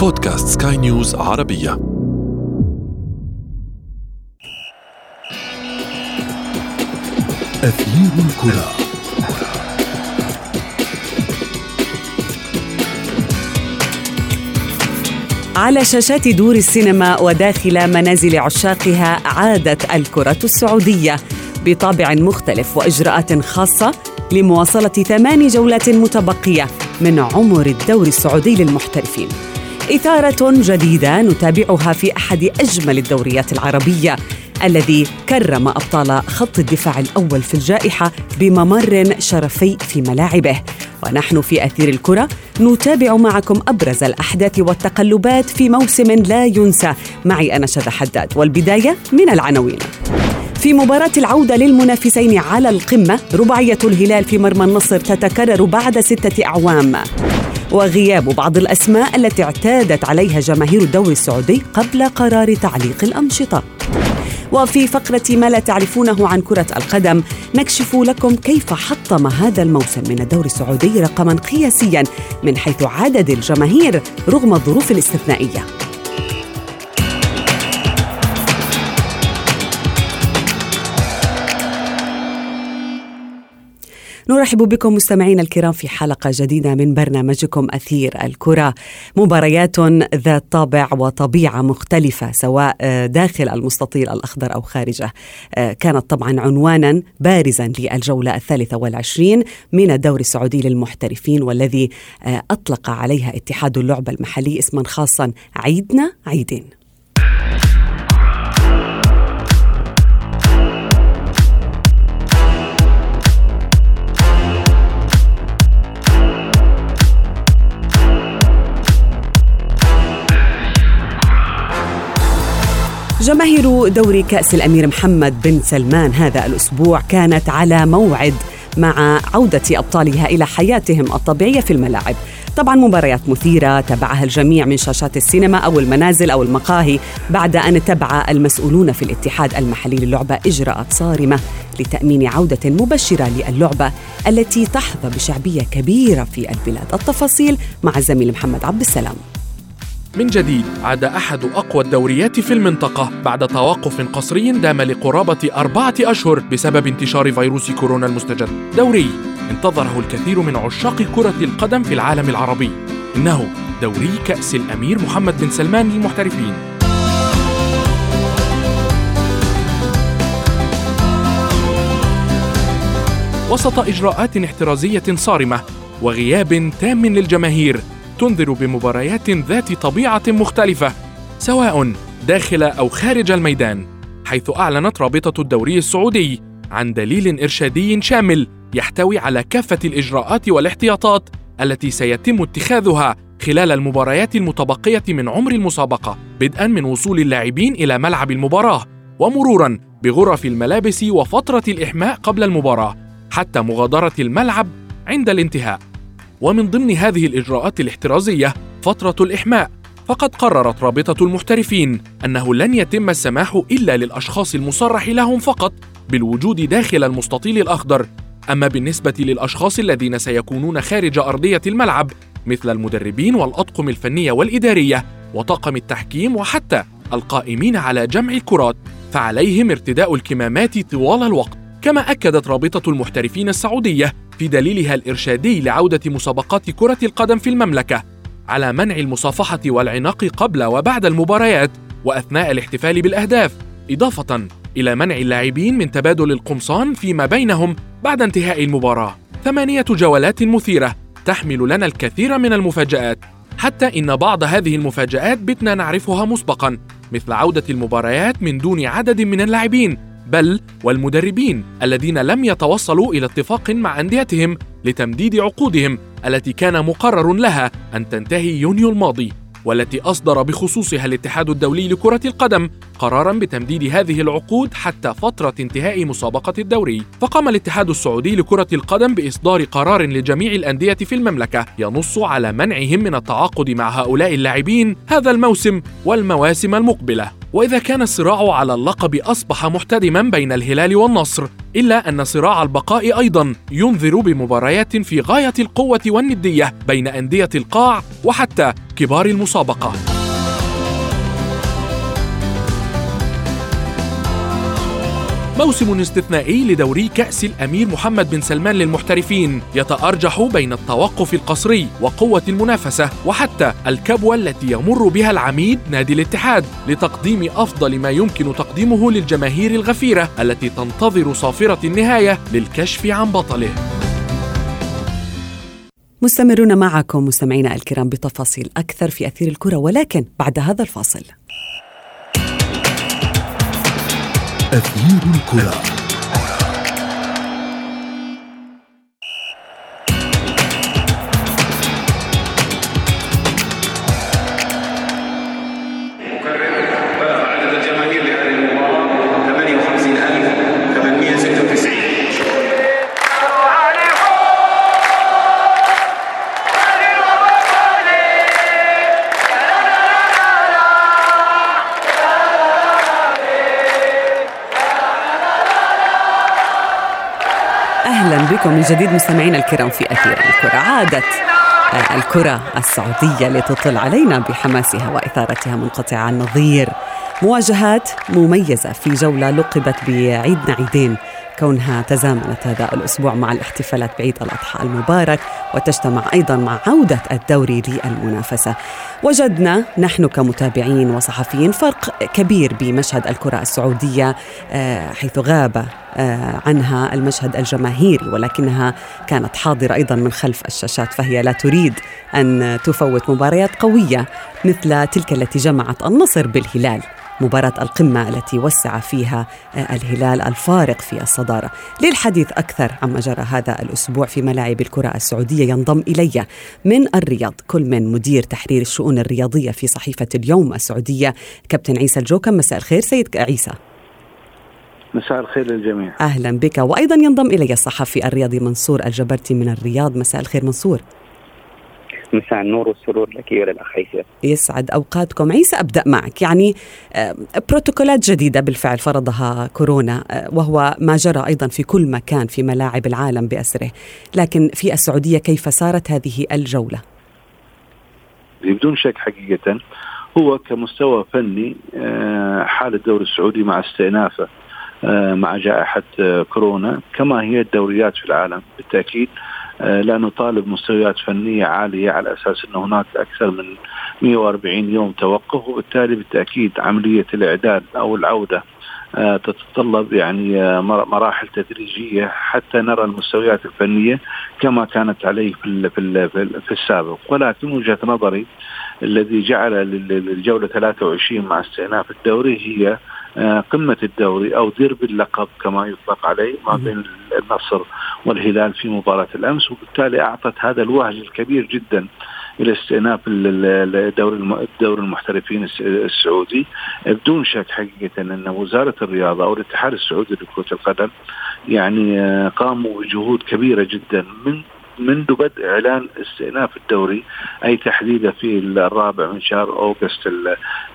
بودكاست سكاي نيوز عربية. أثير الكرة. على شاشات دور السينما وداخل منازل عشاقها عادت الكرة السعودية بطابع مختلف وإجراءات خاصة لمواصلة ثمان جولات متبقية من عمر الدوري السعودي للمحترفين. إثارة جديدة نتابعها في أحد أجمل الدوريات العربية الذي كرم أبطال خط الدفاع الأول في الجائحة بممر شرفي في ملاعبه. ونحن في أثير الكرة نتابع معكم أبرز الأحداث والتقلبات في موسم لا ينسى. معي أنا شذى حداد والبداية من العناوين. في مباراة العودة للمنافسين على القمة رباعية الهلال في مرمى النصر تتكرر بعد ستة أعوام. وغياب بعض الأسماء التي اعتادت عليها جماهير الدوري السعودي قبل قرار تعليق الأنشطة. وفي فقرة ما لا تعرفونه عن كرة القدم نكشف لكم كيف حطم هذا الموسم من الدوري السعودي رقما قياسيا من حيث عدد الجماهير رغم الظروف الاستثنائية. نرحب بكم مستمعينا الكرام في حلقة جديدة من برنامجكم أثير الكرة. مباريات ذات طابع وطبيعة مختلفة سواء داخل المستطيل الأخضر أو خارجه. كانت طبعا عنوانا بارزا للجولة الثالثة والعشرين من الدوري السعودي للمحترفين والذي أطلق عليها اتحاد اللعبة المحلي اسما خاصا عيدنا عيدين. جماهير دوري كأس الأمير محمد بن سلمان هذا الأسبوع كانت على موعد مع عودة أبطالها إلى حياتهم الطبيعية في الملاعب. طبعا مباريات مثيرة تابعها الجميع من شاشات السينما أو المنازل أو المقاهي بعد أن تبع المسؤولون في الاتحاد المحلي للعبة إجراءات صارمة لتأمين عودة مبشرة للعبة التي تحظى بشعبية كبيرة في البلاد. التفاصيل مع الزميل محمد عبد السلام. من جديد عاد أحد أقوى الدوريات في المنطقة بعد توقف قصري دام لقرابة أربعة أشهر بسبب انتشار فيروس كورونا المستجد. دوري انتظره الكثير من عشاق كرة القدم في العالم العربي. إنه دوري كأس الأمير محمد بن سلمان للمحترفين. وسط إجراءات احترازية صارمة وغياب تام للجماهير تنذر بمباريات ذات طبيعة مختلفة سواء داخل أو خارج الميدان حيث أعلنت رابطة الدوري السعودي عن دليل إرشادي شامل يحتوي على كافة الإجراءات والاحتياطات التي سيتم اتخاذها خلال المباريات المتبقية من عمر المسابقة بدءا من وصول اللاعبين إلى ملعب المباراة ومرورا بغرف الملابس وفترة الإحماء قبل المباراة حتى مغادرة الملعب عند الانتهاء. ومن ضمن هذه الإجراءات الاحترازية فترة الإحماء. فقد قررت رابطة المحترفين أنه لن يتم السماح إلا للأشخاص المصرح لهم فقط بالوجود داخل المستطيل الأخضر. أما بالنسبة للأشخاص الذين سيكونون خارج أرضية الملعب مثل المدربين والأطقم الفنية والإدارية وطاقم التحكيم وحتى القائمين على جمع الكرات فعليهم ارتداء الكمامات طوال الوقت. كما أكدت رابطة المحترفين السعودية في دليلها الإرشادي لعودة مسابقات كرة القدم في المملكة على منع المصافحة والعناق قبل وبعد المباريات وأثناء الاحتفال بالأهداف إضافة إلى منع اللاعبين من تبادل القمصان فيما بينهم بعد انتهاء المباراة. ثمانية جولات مثيرة تحمل لنا الكثير من المفاجآت حتى إن بعض هذه المفاجآت بتنا نعرفها مسبقا مثل عودة المباريات من دون عدد من اللاعبين بل والمدربين الذين لم يتوصلوا إلى اتفاق مع أنديتهم لتمديد عقودهم التي كان مقرر لها أن تنتهي يونيو الماضي والتي أصدر بخصوصها الاتحاد الدولي لكرة القدم قرارا بتمديد هذه العقود حتى فترة انتهاء مسابقة الدوري. فقام الاتحاد السعودي لكرة القدم بإصدار قرار لجميع الأندية في المملكة ينص على منعهم من التعاقد مع هؤلاء اللاعبين هذا الموسم والمواسم المقبلة. وإذا كان الصراع على اللقب أصبح محتدما بين الهلال والنصر إلا أن صراع البقاء أيضا ينذر بمباريات في غاية القوة والندية بين أندية القاع وحتى كبار المسابقة موسم استثنائي لدوري كأس الأمير محمد بن سلمان للمحترفين يتأرجح بين التوقف القصري وقوة المنافسة وحتى الكبوة التي يمر بها العميد نادي الاتحاد لتقديم أفضل ما يمكن تقديمه للجماهير الغفيرة التي تنتظر صافرة النهاية للكشف عن بطله. مستمرون معكم مستمعينا الكرام بتفاصيل أكثر في أثير الكرة ولكن بعد هذا الفاصل. أثير الكرة. بكم من جديد مستمعينا الكرام في أثير الكرة. عادت آه، الكرة السعودية لتطل علينا بحماسها وإثارتها منقطعة النظير مواجهات مميزة في جولة لقبت بعيدنا عيدين كونها تزامنت هذا الأسبوع مع الاحتفالات بعيد الأضحى المبارك وتجتمع أيضا مع عودة الدوري للمنافسة. وجدنا نحن كمتابعين وصحفيين فرق كبير بمشهد الكرة السعودية آه، حيث غاب آه، عنها المشهد الجماهيري ولكنها كانت حاضرة أيضا من خلف الشاشات فهي لا تريد أن تفوت مباريات قوية مثل تلك التي جمعت النصر بالهلال. مباراة القمة التي وسع فيها آه، الهلال الفارق في الصدارة. للحديث أكثر عما جرى هذا الأسبوع في ملاعب الكرة السعودية ينضم إلي من الرياض كل من مدير تحرير الشؤون الرياضية في صحيفة اليوم السعودية كابتن عيسى الجوكم. مساء الخير سيد عيسى. مساء الخير للجميع. أهلا بك. وأيضا ينضم إلي الصحفي الرياضي منصور الجبرتي من الرياض. مساء الخير منصور. مساء النور والسرور لك وللاخ عيسى. يسعد أوقاتكم. عيسى أبدأ معك. يعني آه، بروتوكولات جديدة بالفعل فرضها كورونا آه، وهو ما جرى أيضا في كل مكان في ملاعب العالم بأسره. لكن في السعودية كيف سارت هذه الجولة؟ بدون شك حقيقة هو كمستوى فني آه، حال الدوري السعودي مع استئنافه مع جائحة كورونا كما هي الدوريات في العالم. بالتأكيد لا نطالب مستويات فنية عالية على أساس إن هناك أكثر من 140 يوم توقف وبالتالي بالتأكيد عملية الإعداد أو العودة آه، تتطلب يعني آه، مراحل تدريجية حتى نرى المستويات الفنية كما كانت عليه في في السابق. ولكن وجهة نظري الذي جعل الجوله 23 مع استئناف الدوري هي آه، قمة الدوري أو ديربي اللقب كما يطلق عليه ما بين النصر والهلال في مباراة الأمس وبالتالي أعطت هذا الوهج الكبير جدا إلى استئناف الدوري المحترفين السعودي. بدون شك حقيقة أن وزارة الرياضة أو الاتحاد السعودي لكرة القدم يعني آه، قاموا بجهود كبيرة جدا من منذ بدء إعلان استئناف الدوري أي تحديدا في الرابع من شهر أوغست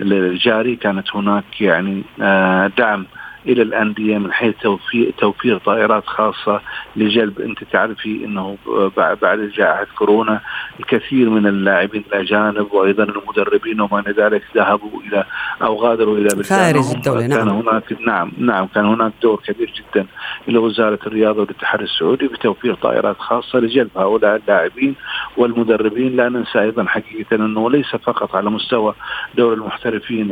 الجاري. كانت هناك يعني آه، دعم إلى الأندية من حيث توفير توفير طائرات خاصة لجلب. أنت تعرفي إنه بعد جائحة كورونا الكثير من اللاعبين الأجانب وأيضا المدربين وما إلى ذلك ذهبوا إلى أو غادروا إلى خارج الدولة نعم. كان هناك نعم نعم كان هناك دور كبير جدا إلى وزارة الرياضة والاتحاد السعودي بتوفير طائرات خاصة لجلب هؤلاء اللاعبين والمدربين. لا ننسى أيضا حقيقة أنه ليس فقط على مستوى دور المحترفين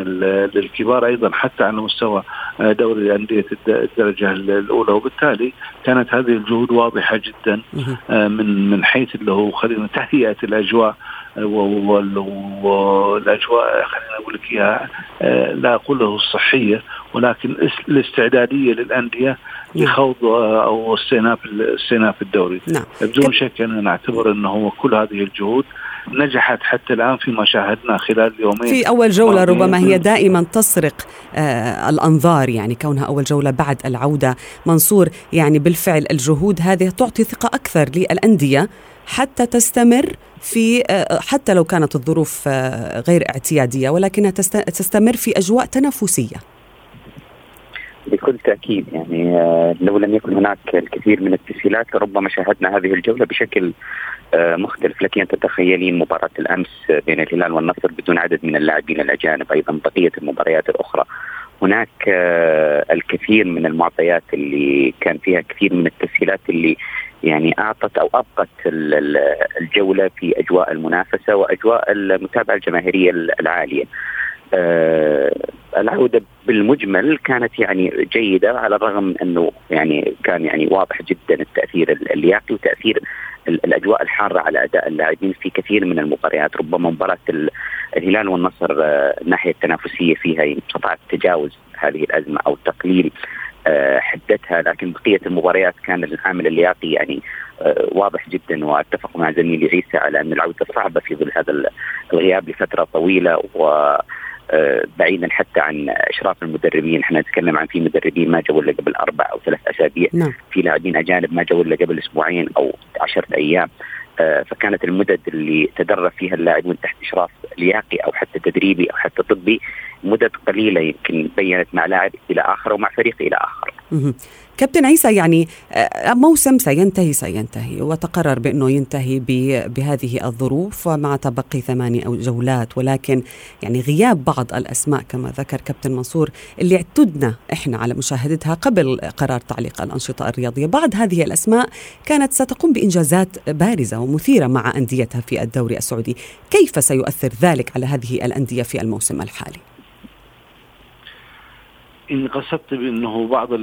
الكبار أيضا حتى على مستوى دوري لانديه الدرجة الأولى. وبالتالي كانت هذه الجهود واضحة جدا آه، من من حيث اللي هو خلينا تهيئة الأجواء آه، والأجواء خلينا أقول لك إياها لا أقول الصحيه ولكن الاستعدادية للأندية نعم. لخوض أو استئناف استئناف الدوري نعم. بدون شك أنا نعتبر أنه كل هذه الجهود نجحت حتى الآن فيما شاهدنا خلال يومين في أول جولة ربما هي دائما تسرق آه الأنظار يعني كونها أول جولة بعد العودة منصور يعني بالفعل الجهود هذه تعطي ثقة أكثر للأندية حتى تستمر في آه، حتى لو كانت الظروف آه، غير اعتيادية ولكنها تستمر في أجواء تنافسية. بكل تأكيد يعني آه، لو لم يكن هناك الكثير من التسهيلات لربما شاهدنا هذه الجولة بشكل مختلف لك ان تتخيلين مباراة الأمس بين الهلال والنصر بدون عدد من اللاعبين الأجانب أيضا بقية المباريات الأخرى هناك آه، الكثير من المعطيات اللي كان فيها كثير من التسهيلات اللي يعني أعطت أو أبقت الجولة في أجواء المنافسة وأجواء المتابعة الجماهيرية العالية. آه العودة بالمجمل كانت يعني جيدة على الرغم أنه يعني كان يعني واضح جدا التأثير اللياقي وتاثير الأجواء الحارة على أداء اللاعبين في كثير من المباريات ربما مباراة الهلال والنصر آه، الناحية التنافسية فيها استطاعت تجاوز هذه الأزمة أو تقليل آه، حدتها لكن بقية المباريات كان العامل اللياقي يعني آه، واضح جدا وأتفق مع زميلي عيسى على أن العودة صعبة في ظل هذا الغياب لفترة طويلة و بعيدا حتى عن أشراف المدربين إحنا نتكلم عن في مدربين ما جو إلا قبل أربع أو ثلاث أسابيع نعم. في لاعبين أجانب ما جو إلا قبل أسبوعين أو عشرة أيام آه، فكانت المدد اللي تدرب فيها اللاعبون تحت أشراف لياقي أو حتى تدريبي أو حتى طبي مدد قليلة يمكن بينت مع لاعب إلى آخر ومع فريق إلى آخر. كابتن عيسى يعني آه، موسم سينتهي سينتهي وتقرر بأنه ينتهي بهذه الظروف مع تبقي ثماني أو جولات ولكن يعني غياب بعض الأسماء كما ذكر كابتن منصور اللي اعتدنا إحنا على مشاهدتها قبل قرار تعليق الأنشطة الرياضية، بعض هذه الأسماء كانت ستقوم بإنجازات بارزة ومثيرة مع أنديتها في الدوري السعودي، كيف سيؤثر ذلك على هذه الأندية في الموسم الحالي؟ إن قصدت بأنه بعض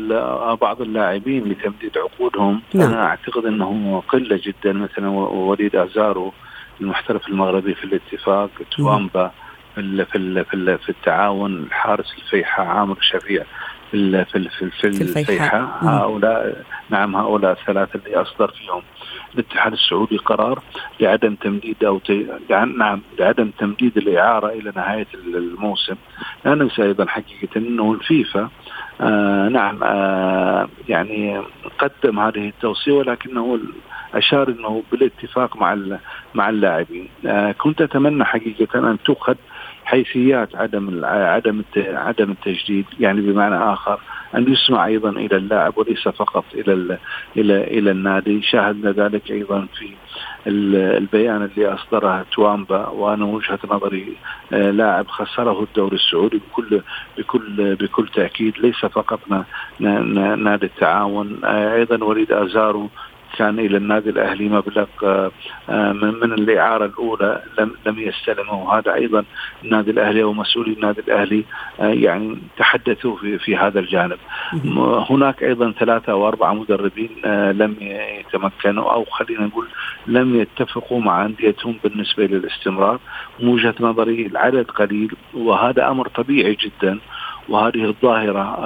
بعض اللاعبين لتمديد عقودهم نعم. أنا أعتقد أنه قلة جدا مثلا وليد أزارو المحترف المغربي في الاتفاق توامبا في في في, في التعاون الحارس الفيحاء عامر شفيع في في في, في الفيحاء. هؤلاء نعم هؤلاء الثلاثة اللي أصدر فيهم الاتحاد السعودي قرار لعدم تمديد أو تي... نعم لعدم تمديد الإعارة إلى نهاية الموسم. لا ننسى أيضا حقيقة أنه الفيفا آه نعم آه يعني قدم هذه التوصية ولكنه أشار أنه بالاتفاق مع مع اللاعبين. آه كنت أتمنى حقيقة أن تؤخذ حيثيات عدم عدم عدم التجديد يعني بمعنى آخر أن يسمع أيضا إلى اللاعب وليس فقط إلى إلى إلى النادي. شاهدنا ذلك أيضا في البيان اللي اصدره توامبا وأنا وجهة نظري آه، لاعب خسره الدوري السعودي بكل بكل بكل تأكيد. ليس فقط نادي التعاون آه، أيضا وليد أزارو كان إلى النادي الأهلي مبلغ آه، آه، من الاعاره الأولى لم لم يستلمه وهذا أيضا النادي الأهلي ومسؤولي النادي الأهلي آه، يعني تحدثوا في في هذا الجانب. هناك أيضا ثلاثة أو أربعة مدربين لم يتمكنوا أو خلينا نقول لم يتفقوا مع أنديتهم بالنسبة للاستمرار. من وجهه نظري العدد قليل وهذا أمر طبيعي جدا. وهذه الظاهرة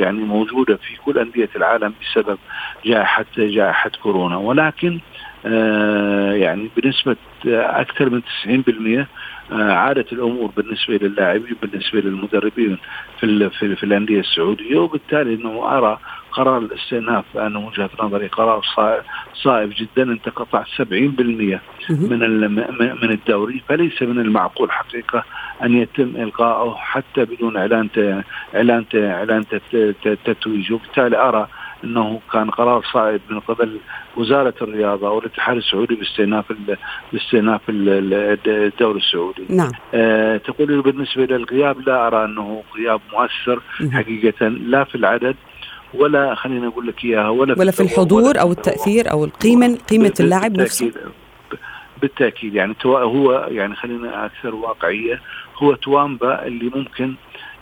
يعني موجودة في كل أندية العالم بسبب جائحة جائحة كورونا. ولكن آه، يعني بنسبة أكثر من 90% آه، عادت الأمور بالنسبة للاعبين بالنسبة للمدربين في في, في الأندية السعودية. وبالتالي إنه أرى قرار الاستئناف أنا وجهة نظري قرار صائب جدا أنت قطعت 70% من من الدوري فليس من المعقول حقيقة أن يتم القائه حتى بدون إعلان إعلان إعلان تتويج وبالتالي أرى أنه كان قرار صائب من قبل وزارة الرياضة والاتحاد السعودي باستئناف باستئناف الدوري السعودي. نعم. آه تقول بالنسبة للغياب لا أرى أنه غياب مؤثر حقيقة لا في العدد ولا خلينا أقول لك إياها ولا, ولا في الحضور ولا أو التأثير أو القيمة قيمة اللاعب نفسه؟ بالتأكيد يعني هو يعني خلينا أكثر واقعية هو توامبا اللي ممكن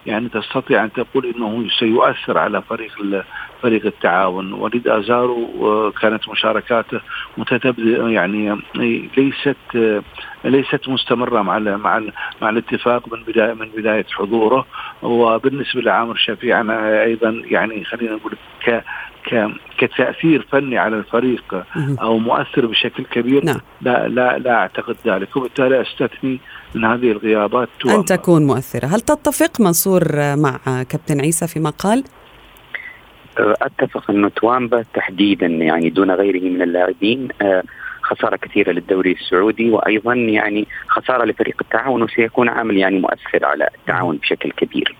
يعني تستطيع أن تقول إنه سيؤثر على فريق فريق التعاون. وليد ازارو كانت مشاركاته متتبع يعني ليست ليست مستمرة مع مع مع الاتفاق من بدايه من بداية حضوره. وبالنسبة لعامر شفيع أنا أيضا يعني خلينا نقول ك كتأثير فني على الفريق أو مؤثر بشكل كبير نعم. لا لا لا أعتقد ذلك. وبالتالي أستثني من هذه الغيابات أن تكون مؤثرة، هل تتفق منصور مع كابتن عيسى فيما قال؟ أتفق انه توامبا تحديدا يعني دون غيره من اللاعبين آه، خسارة كثيرة للدوري السعودي وأيضا يعني خسارة لفريق التعاون وسيكون عامل يعني مؤثر على التعاون بشكل كبير.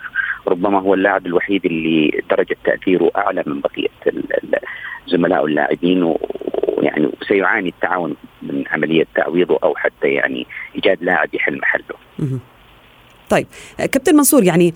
ربما هو اللاعب الوحيد اللي درجة تأثيره أعلى من بقية زملائه اللاعبين ويعني سيعاني التعاون من عملية تعويضه أو حتى يعني إيجاد لاعب يحل محله. طيب كابتن منصور يعني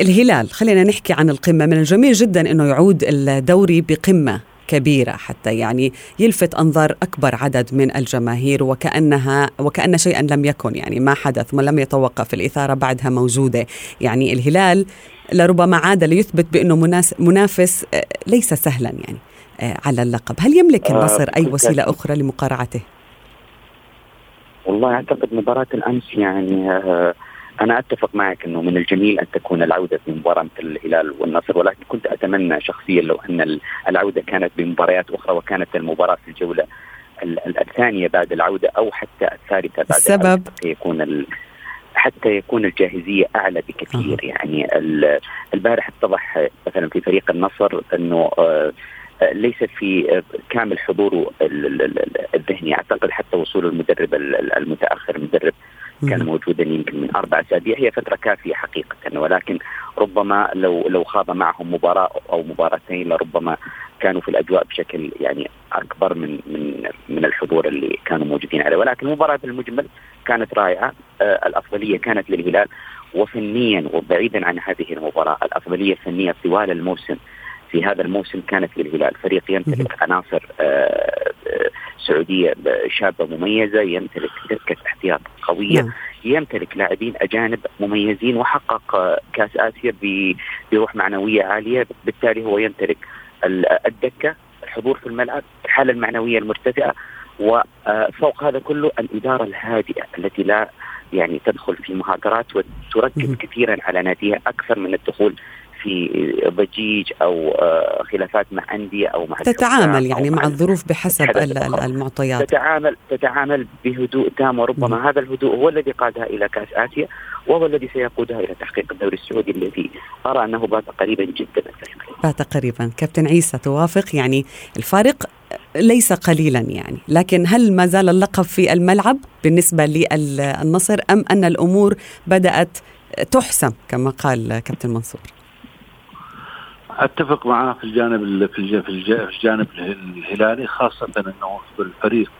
الهلال خلينا نحكي عن القمة. من الجميل جدا إنه يعود الدوري بقمة كبيرة حتى يعني يلفت أنظار أكبر عدد من الجماهير وكأنها وكأن شيئا لم يكن يعني ما حدث ولم يتوقف. الإثارة بعدها موجودة. يعني الهلال لربما عاد ليثبت بأنه منافس آه، ليس سهلا يعني. على اللقب. هل يملك آه، النصر أي وسيلة أخرى لمقارعته؟ والله أعتقد مباراة الأمس يعني أنا أتفق معك إنه من الجميل أن تكون العودة في مباراة مثل الهلال والنصر ولكن كنت أتمنى شخصيا لو أن العودة كانت بمباريات أخرى وكانت المباراة في الجولة الثانية بعد العودة أو حتى الثالثة بعد السبب؟ حتى يكون حتى يكون الجاهزية أعلى بكثير. يعني البارح اتضح مثلا في فريق النصر آه، ليس في كامل حضوره الذهني. أعتقد حتى وصول المدرب المتأخر المدرب كان موجودا يمكن من أربع أسابيع. هي فترة كافية حقيقة ولكن ربما لو لو خاض معهم مباراة أو مباراتين لربما كانوا في الأجواء بشكل يعني أكبر من من من الحضور اللي كانوا موجودين عليه. ولكن المباراه بالمجمل كانت رائعة. آه الأفضلية كانت للهلال وفنيا وبعيدا عن هذه المباراة الأفضلية الفنية طوال الموسم في هذا الموسم كانت للهلال. فريق يمتلك عناصر آه، آه، سعودية شابة مميزة يمتلك دكه احتياط قوية نعم. يمتلك لاعبين أجانب مميزين وحقق آه، كأس آسيا بروح معنوية عالية. بالتالي هو يمتلك الدكة الحضور في الملعب الحالة المعنوية المرتفعة وفوق هذا كله الإدارة الهادئة التي لا يعني تدخل في مهاجرات وتركز كثيرا على ناديها أكثر من الدخول في ضجيج أو آه، خلافات مع أندية أو مع تتعامل يعني مع الظروف بحسب المعطيات. تتعامل تتعامل بهدوء تام وربما م. هذا الهدوء هو الذي قادها إلى كأس آسيا وهو الذي سيقودها إلى تحقيق الدوري السعودي الذي أرى أنه بات قريبا جدا بات قريبا. كابتن عيسى توافق. يعني الفارق ليس قليلا يعني. لكن هل ما زال اللقب في الملعب بالنسبة للنصر أم أن الأمور بدأت تحسم كما قال كابتن منصور؟ أتفق معاه في الجانب في الجانب الهلالي خاصة أنه الفريق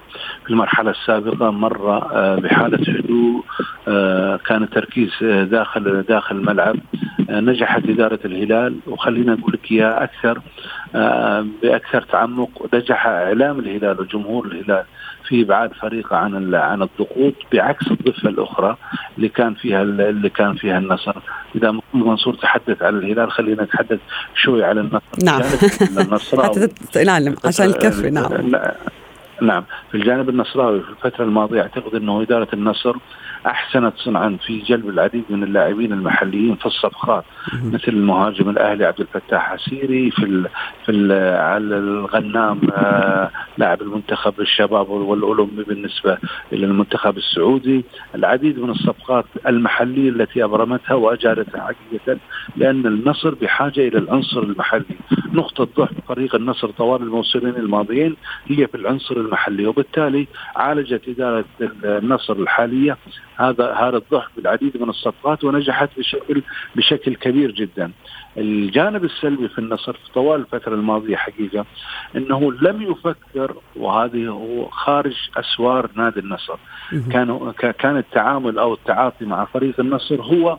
في المرحلة السابقة مر آه، بحالة هدوء آه، كان التركيز آه، داخل داخل الملعب نجحت إدارة الهلال. وخلينا نقول لك اياها أكثر بأكثر تعمق. نجح إعلام الهلال وجمهور الهلال في إبعاد فريقه عن عن الضغوط بعكس الضفة الأخرى اللي كان فيها اللي كان فيها النصر. إذا منصور تحدث عن الهلال خلينا نتحدث شوي على النصر. نعم. النصراوي نعم عشان الكفي نعم. نعم. في الجانب النصراوي في الفترة الماضية أعتقد أنه إدارة النصر أحسنت صنعا في جلب العديد من اللاعبين المحليين في الصفقات مثل المهاجم الأهلي عبد الفتاح عسيري في ال في ال على الغنام آه لاعب المنتخب الشباب والأولمبي بالنسبة إلى المنتخب السعودي. العديد من الصفقات المحلية التي أبرمتها واجادتها حقيقة لأن النصر بحاجة إلى العنصر المحلي. نقطة ضعف فريق النصر طوال الموسمين الماضيين هي في العنصر المحلي وبالتالي عالجت إدارة النصر الحالية هذا هذا الضعف بالعديد من الصفقات ونجحت بشكل بشكل كبير جدا. الجانب السلبي في النصر في طوال الفترة الماضية حقيقة إنه لم يفكر وهذه هو خارج أسوار نادي النصر. كان كان التعامل أو التعاطي مع فريق النصر هو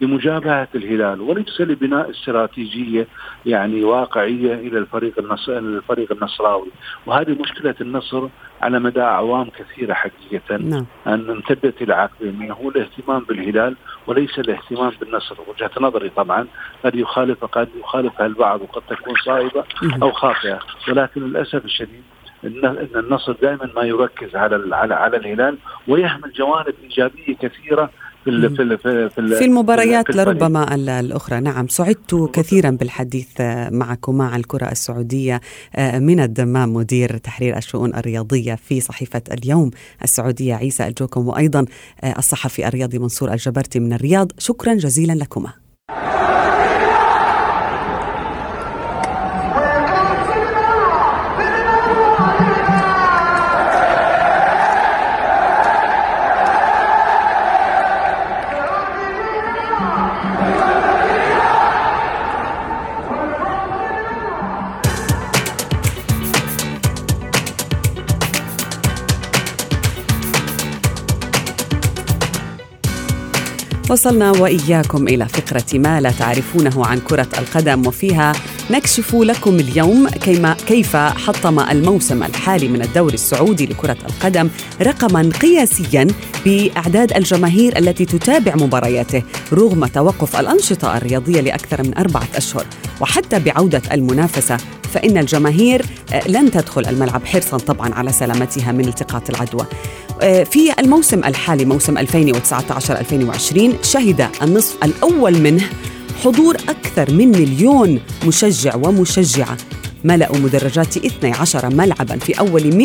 لمجابهة الهلال وليس لبناء استراتيجية يعني واقعية إلى الفريق النصر الفريق النصراوي. وهذه مشكلة النصر على مدى أعوام كثيرة حقيقة. نعم. أن امتدت إلى عقبين هو الاهتمام بالهلال وليس الاهتمام بالنصر. وجهة نظري طبعا قد يخالف قد يخالفها البعض وقد تكون صائبة أو خاطئة. ولكن للأسف الشديد ان النصر دائما ما يركز على على على الهلال ويهمل جوانب إيجابية كثيرة في في في, في, في المباريات لربما الأخرى. نعم سعدت كثيرا بالحديث معكم مع الكرة السعودية آه، من الدمام مدير تحرير الشؤون الرياضية في صحيفة اليوم السعودية عيسى الجوكم وأيضا آه، الصحفي الرياضي منصور الجبرتي من الرياض. شكرا جزيلا لكما. وصلنا وإياكم إلى فقرة ما لا تعرفونه عن كرة القدم وفيها نكشف لكم اليوم كيف حطم الموسم الحالي من الدوري السعودي لكرة القدم رقما قياسيا بأعداد الجماهير التي تتابع مبارياته رغم توقف الأنشطة الرياضية لأكثر من أربعة أشهر وحتى بعودة المنافسة فإن الجماهير آه، لن تدخل الملعب حرصا طبعا على سلامتها من التقاط العدوى. آه، في الموسم الحالي موسم 2019-2020 شهد النصف الأول منه حضور أكثر من مليون مشجع ومشجعة. ملأوا مدرجات 12 ملعبا في أول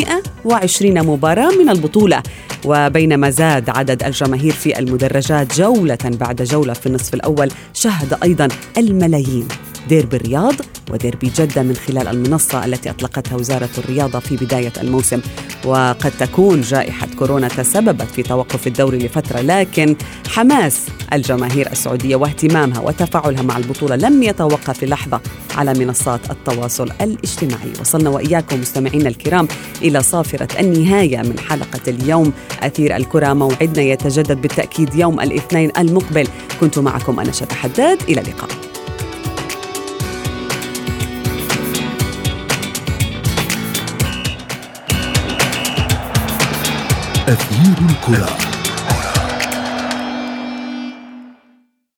120 مباراة من البطولة وبينما زاد عدد الجماهير في المدرجات جولة بعد جولة في النصف الأول شهد أيضا الملايين. ديربي الرياض وديربي جدة من خلال المنصة التي أطلقتها وزارة الرياضة في بداية الموسم. وقد تكون جائحة كورونا تسببت في توقف الدوري لفترة لكن حماس الجماهير السعودية واهتمامها وتفاعلها مع البطولة لم يتوقف لحظة على منصات التواصل الاجتماعي. وصلنا وإياكم مستمعينا الكرام إلى صافرة النهاية من حلقة اليوم. أثير الكرة موعدنا يتجدد بالتأكيد يوم الاثنين المقبل. كنت معكم أنا حداد. إلى اللقاء. أثير الكرة.